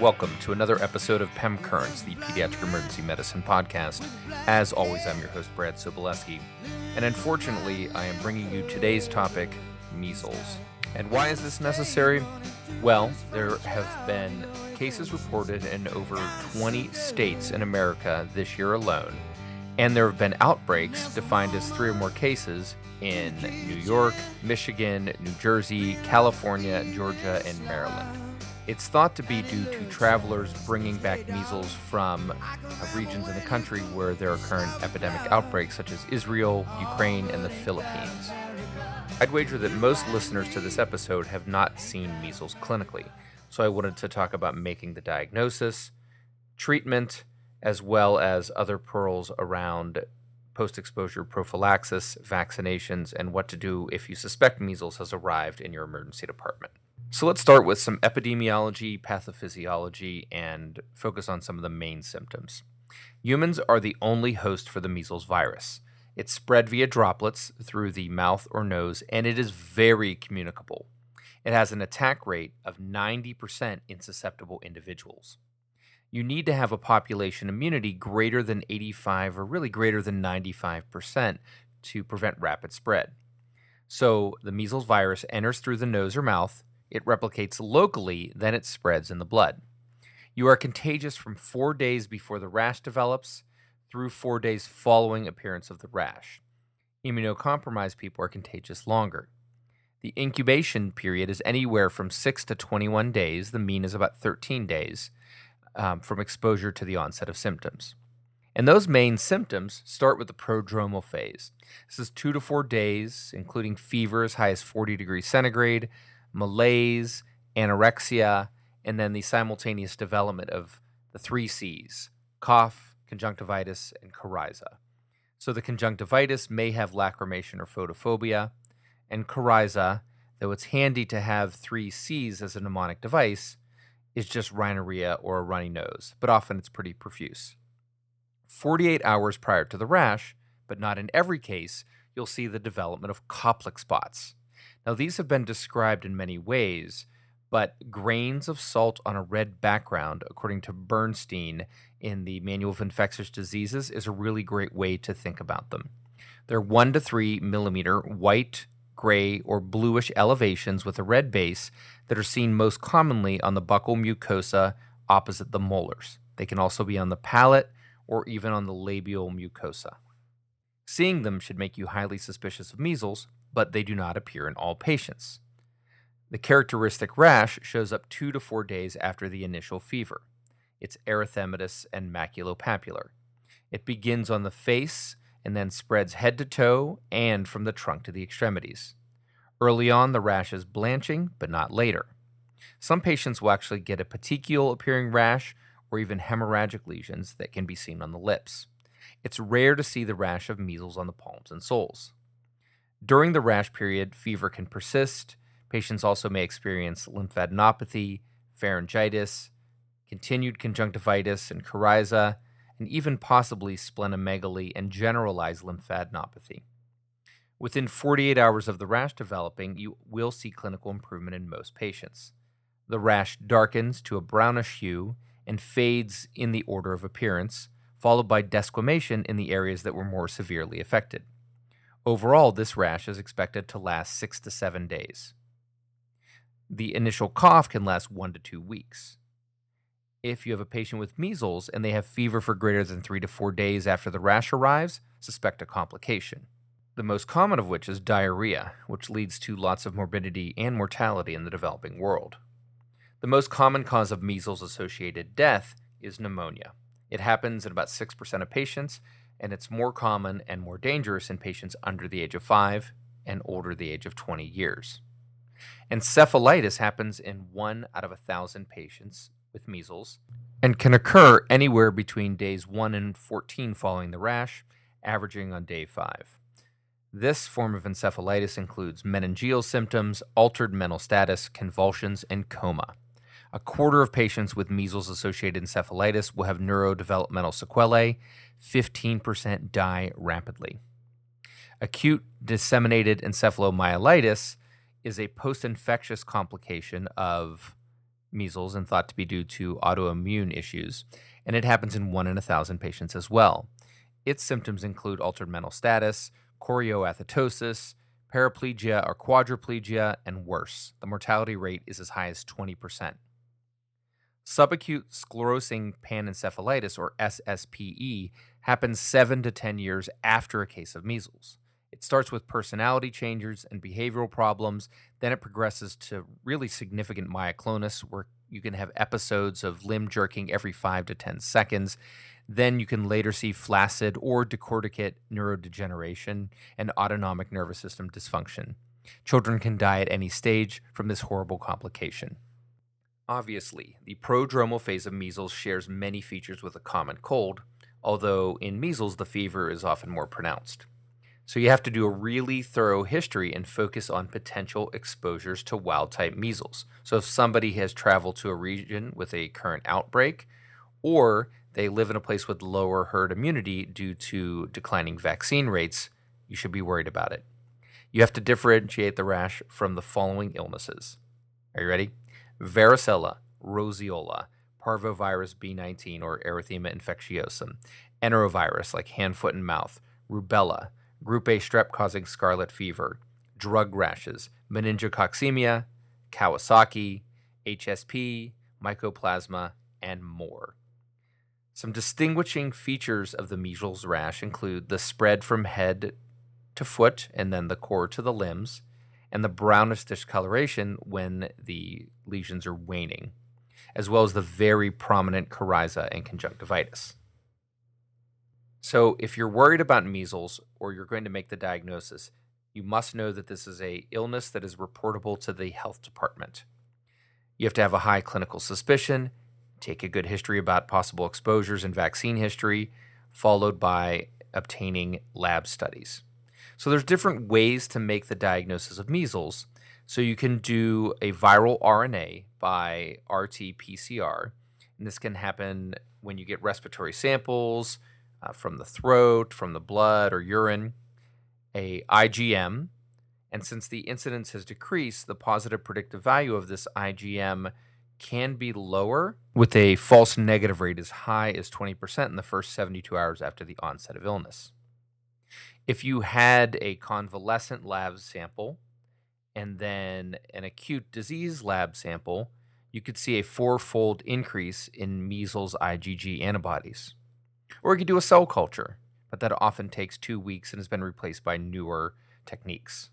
welcome to another episode of PEM Currents, the Pediatric Emergency Medicine Podcast. As always, I'm your host, Brad Sobolewski, and unfortunately, I am bringing you today's topic measles. And why is this necessary? Well, there have been cases reported in over 20 states in America this year alone, and there have been outbreaks defined as three or more cases in New York, Michigan, New Jersey, California, Georgia, and Maryland. It's thought to be due to travelers bringing back measles from regions in the country where there are current epidemic outbreaks, such as Israel, Ukraine, and the Philippines. I'd wager that most listeners to this episode have not seen measles clinically, so I wanted to talk about making the diagnosis, treatment, as well as other pearls around post exposure prophylaxis, vaccinations, and what to do if you suspect measles has arrived in your emergency department. So let's start with some epidemiology, pathophysiology, and focus on some of the main symptoms. Humans are the only host for the measles virus. It's spread via droplets through the mouth or nose, and it is very communicable. It has an attack rate of 90% in susceptible individuals. You need to have a population immunity greater than 85 or really greater than 95% to prevent rapid spread. So the measles virus enters through the nose or mouth, it replicates locally, then it spreads in the blood. You are contagious from four days before the rash develops through four days following appearance of the rash. Immunocompromised people are contagious longer. The incubation period is anywhere from 6 to 21 days. The mean is about 13 days um, from exposure to the onset of symptoms. And those main symptoms start with the prodromal phase. This is two to four days, including fever as high as 40 degrees centigrade, malaise, anorexia, and then the simultaneous development of the three C's cough, conjunctivitis, and coryza. So the conjunctivitis may have lacrimation or photophobia, and coryza, though it's handy to have three C's as a mnemonic device, is just rhinorrhea or a runny nose, but often it's pretty profuse. 48 hours prior to the rash, but not in every case, you'll see the development of Koplik spots. Now, these have been described in many ways, but grains of salt on a red background, according to Bernstein in the Manual of Infectious Diseases, is a really great way to think about them. They're one to three millimeter white, gray, or bluish elevations with a red base that are seen most commonly on the buccal mucosa opposite the molars. They can also be on the palate or even on the labial mucosa. Seeing them should make you highly suspicious of measles, but they do not appear in all patients. The characteristic rash shows up two to four days after the initial fever. It's erythematous and maculopapular. It begins on the face and then spreads head to toe and from the trunk to the extremities. Early on, the rash is blanching, but not later. Some patients will actually get a petechial appearing rash or even hemorrhagic lesions that can be seen on the lips. It's rare to see the rash of measles on the palms and soles. During the rash period, fever can persist. Patients also may experience lymphadenopathy, pharyngitis, continued conjunctivitis and coryza, and even possibly splenomegaly and generalized lymphadenopathy. Within 48 hours of the rash developing, you will see clinical improvement in most patients. The rash darkens to a brownish hue and fades in the order of appearance, followed by desquamation in the areas that were more severely affected. Overall, this rash is expected to last six to seven days. The initial cough can last one to two weeks. If you have a patient with measles and they have fever for greater than three to four days after the rash arrives, suspect a complication. The most common of which is diarrhea, which leads to lots of morbidity and mortality in the developing world. The most common cause of measles associated death is pneumonia. It happens in about 6% of patients and it's more common and more dangerous in patients under the age of 5 and older the age of 20 years. Encephalitis happens in 1 out of a 1,000 patients with measles and can occur anywhere between days 1 and 14 following the rash, averaging on day 5. This form of encephalitis includes meningeal symptoms, altered mental status, convulsions, and coma. A quarter of patients with measles associated encephalitis will have neurodevelopmental sequelae. 15% die rapidly. Acute disseminated encephalomyelitis is a post infectious complication of measles and thought to be due to autoimmune issues, and it happens in 1 in a 1,000 patients as well. Its symptoms include altered mental status, choreoathetosis, paraplegia or quadriplegia, and worse. The mortality rate is as high as 20%. Subacute sclerosing panencephalitis, or SSPE, happens 7 to 10 years after a case of measles. It starts with personality changes and behavioral problems. Then it progresses to really significant myoclonus, where you can have episodes of limb jerking every five to 10 seconds. Then you can later see flaccid or decorticate neurodegeneration and autonomic nervous system dysfunction. Children can die at any stage from this horrible complication. Obviously, the prodromal phase of measles shares many features with a common cold, although in measles the fever is often more pronounced. So you have to do a really thorough history and focus on potential exposures to wild type measles. So if somebody has traveled to a region with a current outbreak, or they live in a place with lower herd immunity due to declining vaccine rates, you should be worried about it. You have to differentiate the rash from the following illnesses. Are you ready? Varicella, roseola, parvovirus B19 or erythema infectiosum, enterovirus like hand, foot, and mouth, rubella, Group A strep causing scarlet fever, drug rashes, meningococcemia, Kawasaki, HSP, mycoplasma, and more. Some distinguishing features of the measles rash include the spread from head to foot and then the core to the limbs, and the brownish discoloration when the lesions are waning, as well as the very prominent coryza and conjunctivitis. So, if you're worried about measles or you're going to make the diagnosis, you must know that this is a illness that is reportable to the health department. You have to have a high clinical suspicion, take a good history about possible exposures and vaccine history, followed by obtaining lab studies. So there's different ways to make the diagnosis of measles. So you can do a viral RNA by RT-PCR, and this can happen when you get respiratory samples, uh, from the throat, from the blood or urine, a IgM, and since the incidence has decreased, the positive predictive value of this IgM can be lower with a false negative rate as high as 20% in the first 72 hours after the onset of illness. If you had a convalescent lab sample and then an acute disease lab sample, you could see a fourfold increase in measles IgG antibodies. Or you could do a cell culture, but that often takes two weeks and has been replaced by newer techniques.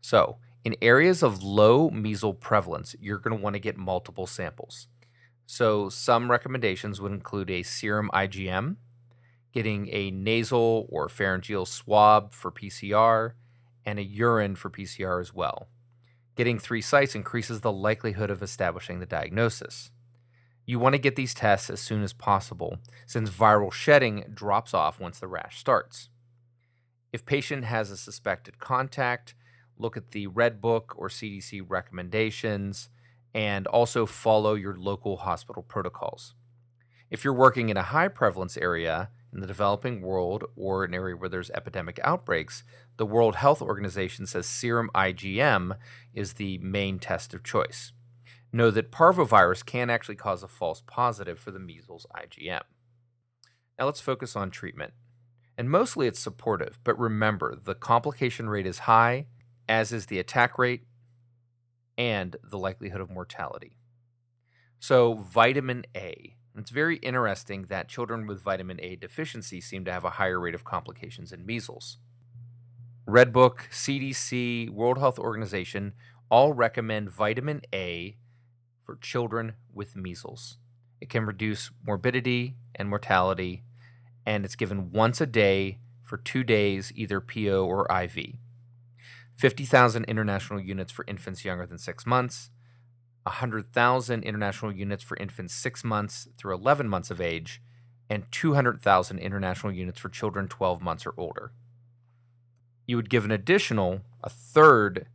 So, in areas of low measles prevalence, you're going to want to get multiple samples. So, some recommendations would include a serum IgM, getting a nasal or pharyngeal swab for PCR, and a urine for PCR as well. Getting three sites increases the likelihood of establishing the diagnosis. You want to get these tests as soon as possible, since viral shedding drops off once the rash starts. If patient has a suspected contact, look at the Red Book or CDC recommendations, and also follow your local hospital protocols. If you're working in a high prevalence area in the developing world or an area where there's epidemic outbreaks, the World Health Organization says serum IgM is the main test of choice know that parvovirus can actually cause a false positive for the measles IgM. Now let's focus on treatment. And mostly it's supportive, but remember the complication rate is high, as is the attack rate and the likelihood of mortality. So, vitamin A. It's very interesting that children with vitamin A deficiency seem to have a higher rate of complications in measles. Red Book, CDC, World Health Organization all recommend vitamin A for children with measles. It can reduce morbidity and mortality, and it's given once a day for two days, either PO or IV. 50,000 international units for infants younger than six months, 100,000 international units for infants six months through 11 months of age, and 200,000 international units for children 12 months or older. You would give an additional, a third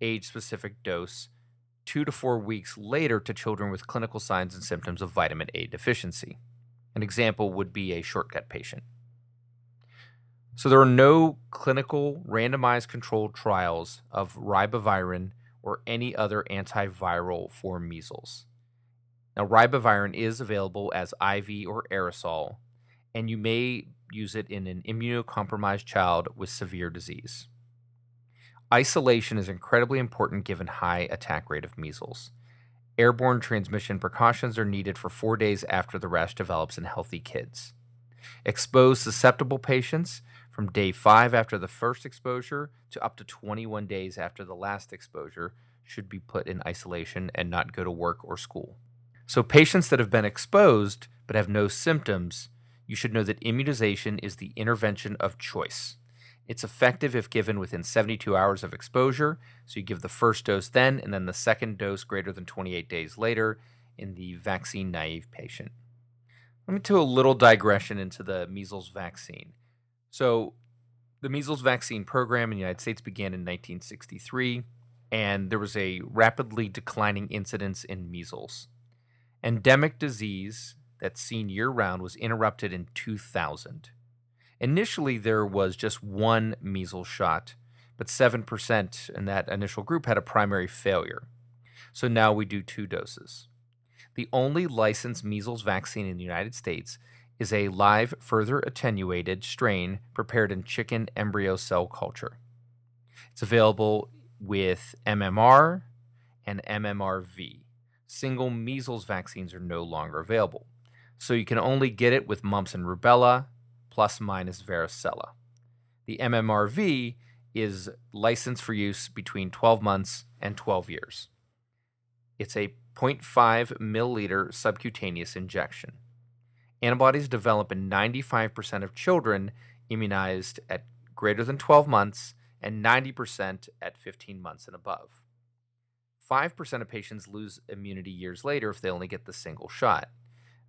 age specific dose two to four weeks later to children with clinical signs and symptoms of vitamin A deficiency. An example would be a short-gut patient. So there are no clinical randomized controlled trials of ribavirin or any other antiviral for measles. Now, ribavirin is available as IV or aerosol, and you may use it in an immunocompromised child with severe disease. Isolation is incredibly important given high attack rate of measles. Airborne transmission precautions are needed for four days after the rash develops in healthy kids. Expose susceptible patients from day 5 after the first exposure to up to 21 days after the last exposure should be put in isolation and not go to work or school. So, patients that have been exposed but have no symptoms, you should know that immunization is the intervention of choice. It's effective if given within 72 hours of exposure. So you give the first dose then, and then the second dose greater than 28 days later in the vaccine naive patient. Let me do a little digression into the measles vaccine. So, the measles vaccine program in the United States began in 1963, and there was a rapidly declining incidence in measles. Endemic disease that's seen year round was interrupted in 2000. Initially, there was just one measles shot, but 7% in that initial group had a primary failure. So now we do two doses. The only licensed measles vaccine in the United States is a live, further attenuated strain prepared in chicken embryo cell culture. It's available with MMR and MMRV. Single measles vaccines are no longer available. So you can only get it with mumps and rubella, plus minus varicella. The MMRV is licensed for use between 12 months and 12 years. It's a 0.5 milliliter subcutaneous injection. Antibodies develop in 95% of children immunized at greater than 12 months and 90% at 15 months and above. 5% of patients lose immunity years later if they only get the single shot.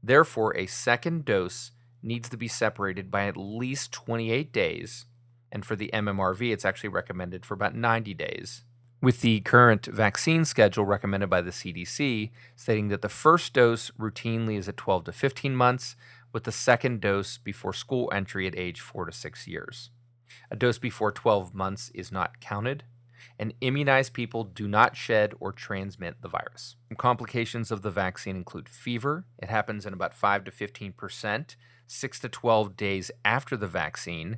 Therefore, a second dose needs to be separated by at least 28 days. And for the MMRV, it's actually recommended for about 90 days. With the current vaccine schedule recommended by the CDC, stating that the first dose routinely is at 12 to 15 months, with the second dose before school entry at age 4 to 6 years. A dose before 12 months is not counted, and immunized people do not shed or transmit the virus. Complications of the vaccine include fever, it happens in about 5 to 15 percent 6 to 12 days after the vaccine,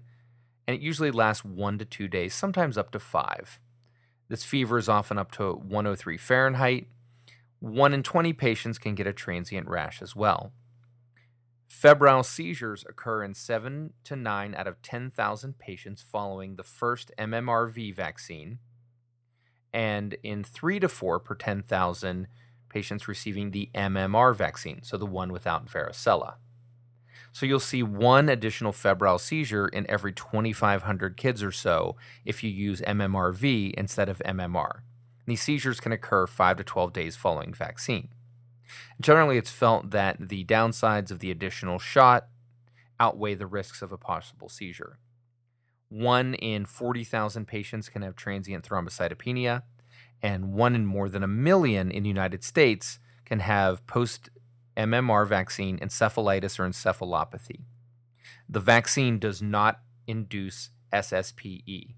and it usually lasts 1 to 2 days, sometimes up to 5. This fever is often up to 103 Fahrenheit. 1 in 20 patients can get a transient rash as well. Febrile seizures occur in 7 to 9 out of 10,000 patients following the first MMRV vaccine, and in 3 to 4 per 10,000 patients receiving the MMR vaccine, so the one without varicella. So you'll see one additional febrile seizure in every 2,500 kids or so if you use MMRV instead of MMR. these seizures can occur 5 to 12 days following vaccine. Generally, it's felt that the downsides of the additional shot outweigh the risks of a possible seizure. One in 40,000 patients can have transient thrombocytopenia, and one in more than a million in the United States can have post MMR vaccine encephalitis or encephalopathy. The vaccine does not induce SSPE.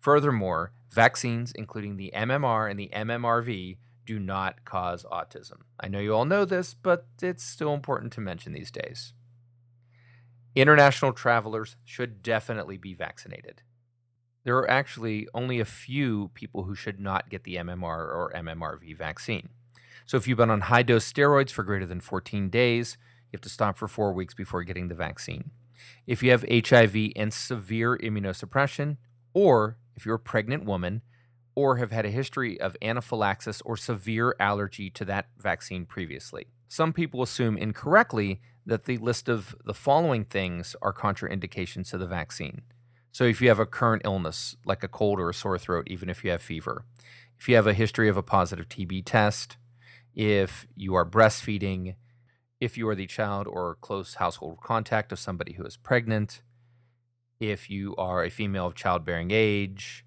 Furthermore, vaccines, including the MMR and the MMRV, do not cause autism. I know you all know this, but it's still important to mention these days. International travelers should definitely be vaccinated. There are actually only a few people who should not get the MMR or MMRV vaccine. So if you've been on high dose steroids for greater than 14 days, you have to stop for four weeks before getting the vaccine. If you have HIV and severe immunosuppression, or if you're a pregnant woman, or have had a history of anaphylaxis or severe allergy to that vaccine previously. Some people assume incorrectly that the list of the following things are contraindications to the vaccine. So, if you have a current illness like a cold or a sore throat, even if you have fever, if you have a history of a positive TB test, if you are breastfeeding, if you are the child or close household contact of somebody who is pregnant, if you are a female of childbearing age,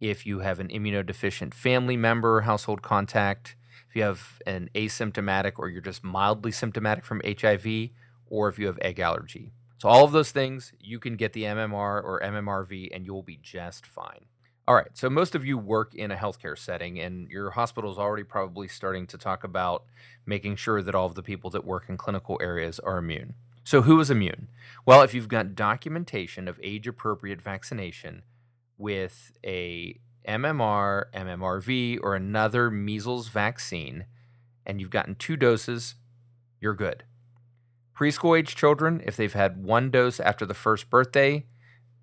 if you have an immunodeficient family member, household contact, if you have an asymptomatic or you're just mildly symptomatic from HIV, or if you have egg allergy. So, all of those things, you can get the MMR or MMRV and you'll be just fine. All right, so most of you work in a healthcare setting, and your hospital is already probably starting to talk about making sure that all of the people that work in clinical areas are immune. So, who is immune? Well, if you've got documentation of age appropriate vaccination with a MMR, MMRV, or another measles vaccine, and you've gotten two doses, you're good. Preschool age children, if they've had one dose after the first birthday,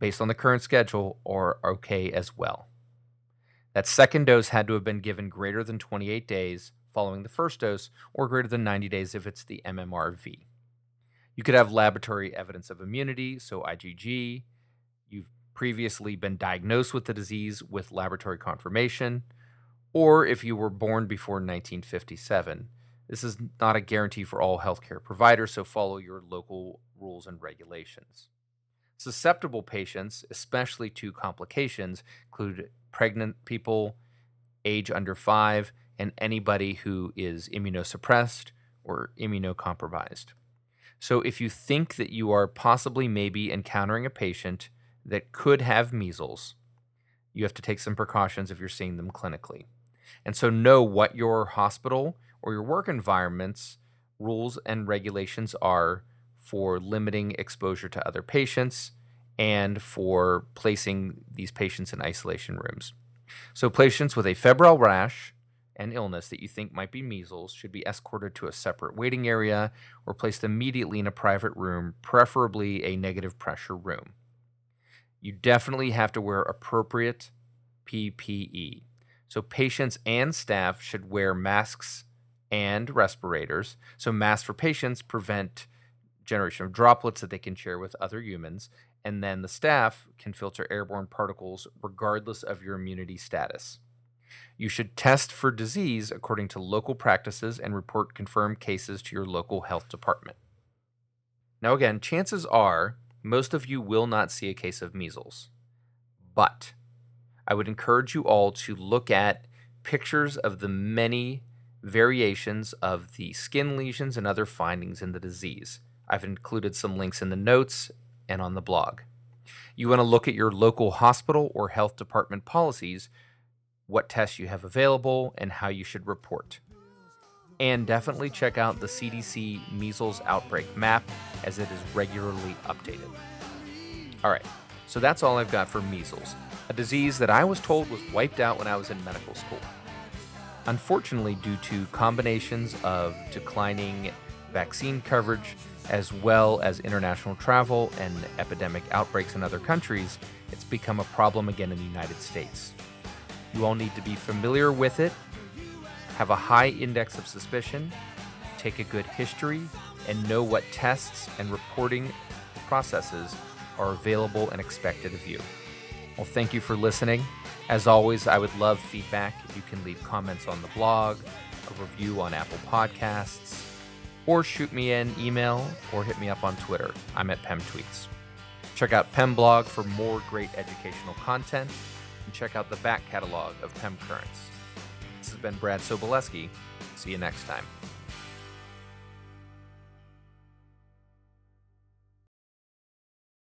based on the current schedule, are okay as well. That second dose had to have been given greater than 28 days following the first dose, or greater than 90 days if it's the MMRV. You could have laboratory evidence of immunity, so IgG. You've previously been diagnosed with the disease with laboratory confirmation, or if you were born before 1957. This is not a guarantee for all healthcare providers, so follow your local rules and regulations. Susceptible patients, especially to complications, include pregnant people, age under five, and anybody who is immunosuppressed or immunocompromised. So, if you think that you are possibly maybe encountering a patient that could have measles, you have to take some precautions if you're seeing them clinically. And so, know what your hospital or your work environment's rules and regulations are for limiting exposure to other patients and for placing these patients in isolation rooms. So, patients with a febrile rash and illness that you think might be measles should be escorted to a separate waiting area or placed immediately in a private room, preferably a negative pressure room. You definitely have to wear appropriate PPE. So, patients and staff should wear masks and respirators. So, masks for patients prevent generation of droplets that they can share with other humans, and then the staff can filter airborne particles regardless of your immunity status. You should test for disease according to local practices and report confirmed cases to your local health department. Now, again, chances are most of you will not see a case of measles, but I would encourage you all to look at pictures of the many variations of the skin lesions and other findings in the disease. I've included some links in the notes and on the blog. You want to look at your local hospital or health department policies, what tests you have available, and how you should report. And definitely check out the CDC measles outbreak map as it is regularly updated. All right, so that's all I've got for measles, a disease that I was told was wiped out when I was in medical school. Unfortunately, due to combinations of declining vaccine coverage, as well as international travel and epidemic outbreaks in other countries, it's become a problem again in the United States. You all need to be familiar with it, have a high index of suspicion, take a good history, and know what tests and reporting processes are available and expected of you. Well, thank you for listening. As always, I would love feedback. You can leave comments on the blog, a review on Apple Podcasts, or shoot me an email or hit me up on Twitter. I'm at PemTweets. Check out PemBlog for more great educational content and check out the back catalog of Pem Currents. This has been Brad Sobolewski. See you next time.